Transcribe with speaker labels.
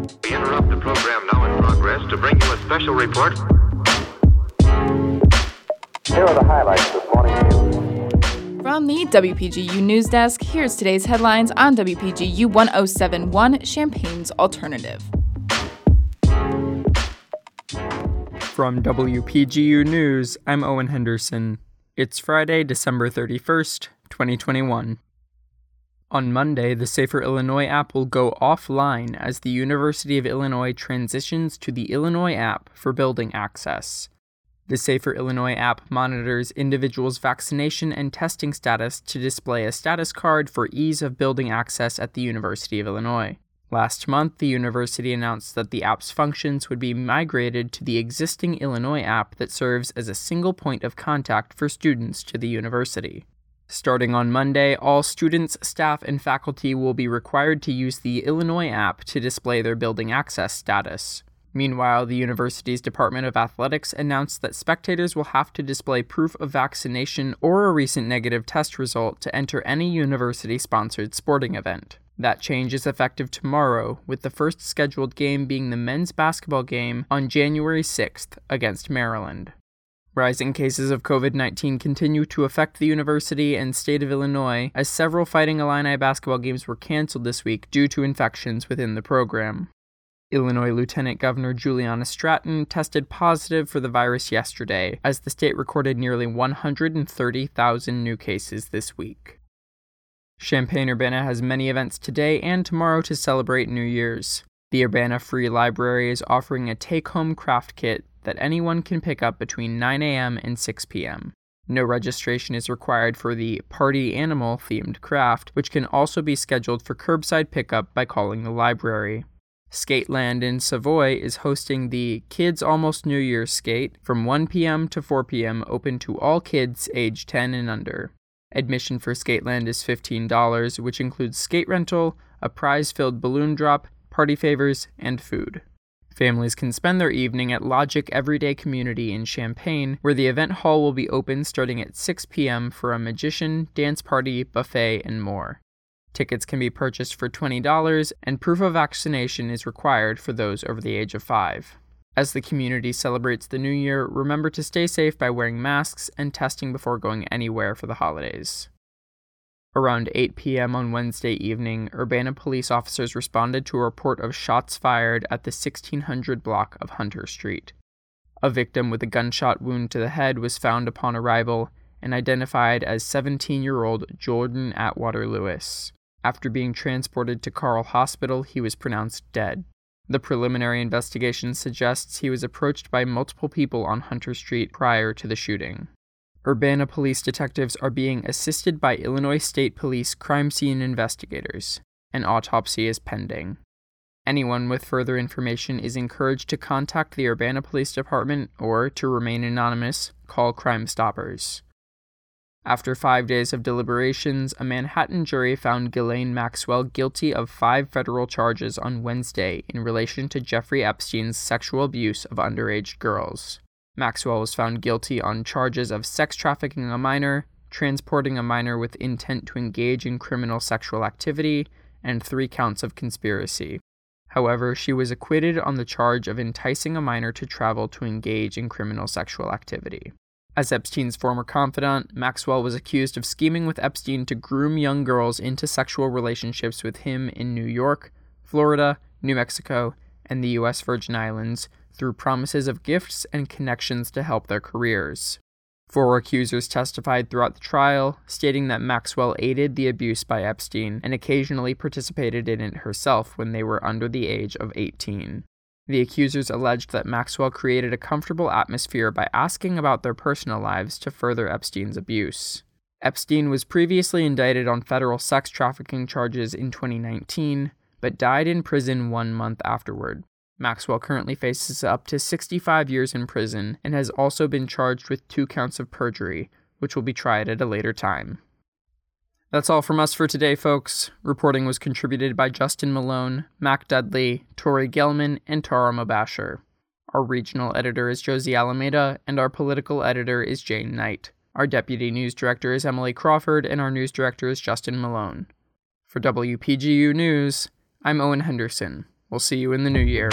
Speaker 1: We interrupt the program now in progress to bring you a special report.
Speaker 2: Here are the highlights this morning's news.
Speaker 3: From the WPGU News Desk, here's today's headlines on WPGU 1071 Champaign's Alternative.
Speaker 4: From WPGU News, I'm Owen Henderson. It's Friday, December 31st, 2021. On Monday, the Safer Illinois app will go offline as the University of Illinois transitions to the Illinois app for building access. The Safer Illinois app monitors individuals' vaccination and testing status to display a status card for ease of building access at the University of Illinois. Last month, the university announced that the app's functions would be migrated to the existing Illinois app that serves as a single point of contact for students to the university. Starting on Monday, all students, staff, and faculty will be required to use the Illinois app to display their building access status. Meanwhile, the university's Department of Athletics announced that spectators will have to display proof of vaccination or a recent negative test result to enter any university sponsored sporting event. That change is effective tomorrow, with the first scheduled game being the men's basketball game on January 6th against Maryland. Rising cases of COVID 19 continue to affect the university and state of Illinois, as several Fighting Illini basketball games were canceled this week due to infections within the program. Illinois Lieutenant Governor Juliana Stratton tested positive for the virus yesterday, as the state recorded nearly 130,000 new cases this week. Champaign Urbana has many events today and tomorrow to celebrate New Year's. The Urbana Free Library is offering a take home craft kit that anyone can pick up between 9 a.m. and 6 p.m. No registration is required for the party animal themed craft, which can also be scheduled for curbside pickup by calling the library. Skateland in Savoy is hosting the Kids Almost New Year's Skate from 1 p.m. to 4 p.m., open to all kids age 10 and under. Admission for Skateland is $15, which includes skate rental, a prize filled balloon drop, party favors, and food. Families can spend their evening at Lodgic Everyday Community in Champaign, where the event hall will be open starting at 6 p.m. for a magician, dance party, buffet, and more. Tickets can be purchased for $20, and proof of vaccination is required for those over the age of 5. As the community celebrates the new year, remember to stay safe by wearing masks and testing before going anywhere for the holidays. Around 8 p.m. on Wednesday evening, Urbana police officers responded to a report of shots fired at the 1600 block of Hunter Street. A victim with a gunshot wound to the head was found upon arrival and identified as 17 year old Jordan Atwater Lewis. After being transported to Carle Hospital, he was pronounced dead. The preliminary investigation suggests he was approached by multiple people on Hunter Street prior to the shooting. Urbana police detectives are being assisted by Illinois State Police crime scene investigators. An autopsy is pending. Anyone with further information is encouraged to contact the Urbana Police Department or, to remain anonymous, call Crime Stoppers. After five days of deliberations, a Manhattan jury found Ghislaine Maxwell guilty of five federal charges on Wednesday in relation to Jeffrey Epstein's sexual abuse of underage girls. Maxwell was found guilty on charges of sex trafficking a minor, transporting a minor with intent to engage in criminal sexual activity, and three counts of conspiracy. However, she was acquitted on the charge of enticing a minor to travel to engage in criminal sexual activity. As Epstein's former confidant, Maxwell was accused of scheming with Epstein to groom young girls into sexual relationships with him in New York, Florida, New Mexico, and the U.S. Virgin Islands through promises of gifts and connections to help their careers. Four accusers testified throughout the trial, stating that Maxwell aided the abuse by Epstein and occasionally participated in it herself when they were under the age of 18. The accusers alleged that Maxwell created a comfortable atmosphere by asking about their personal lives to further Epstein's abuse. Epstein was previously indicted on federal sex trafficking charges in 2019, but died in prison one month afterward. Maxwell currently faces up to 65 years in prison and has also been charged with two counts of perjury, which will be tried at a later time. That's all from us for today, folks. Reporting was contributed by Justin Malone, Mac Dudley, Tori Gelman, and Tara Mobasher. Our regional editor is Josie Alameda, and our political editor is Jane Knight. Our deputy news director is Emily Crawford, and our news director is Justin Malone. For WPGU News, I'm Owen Henderson. We'll see you in the new year.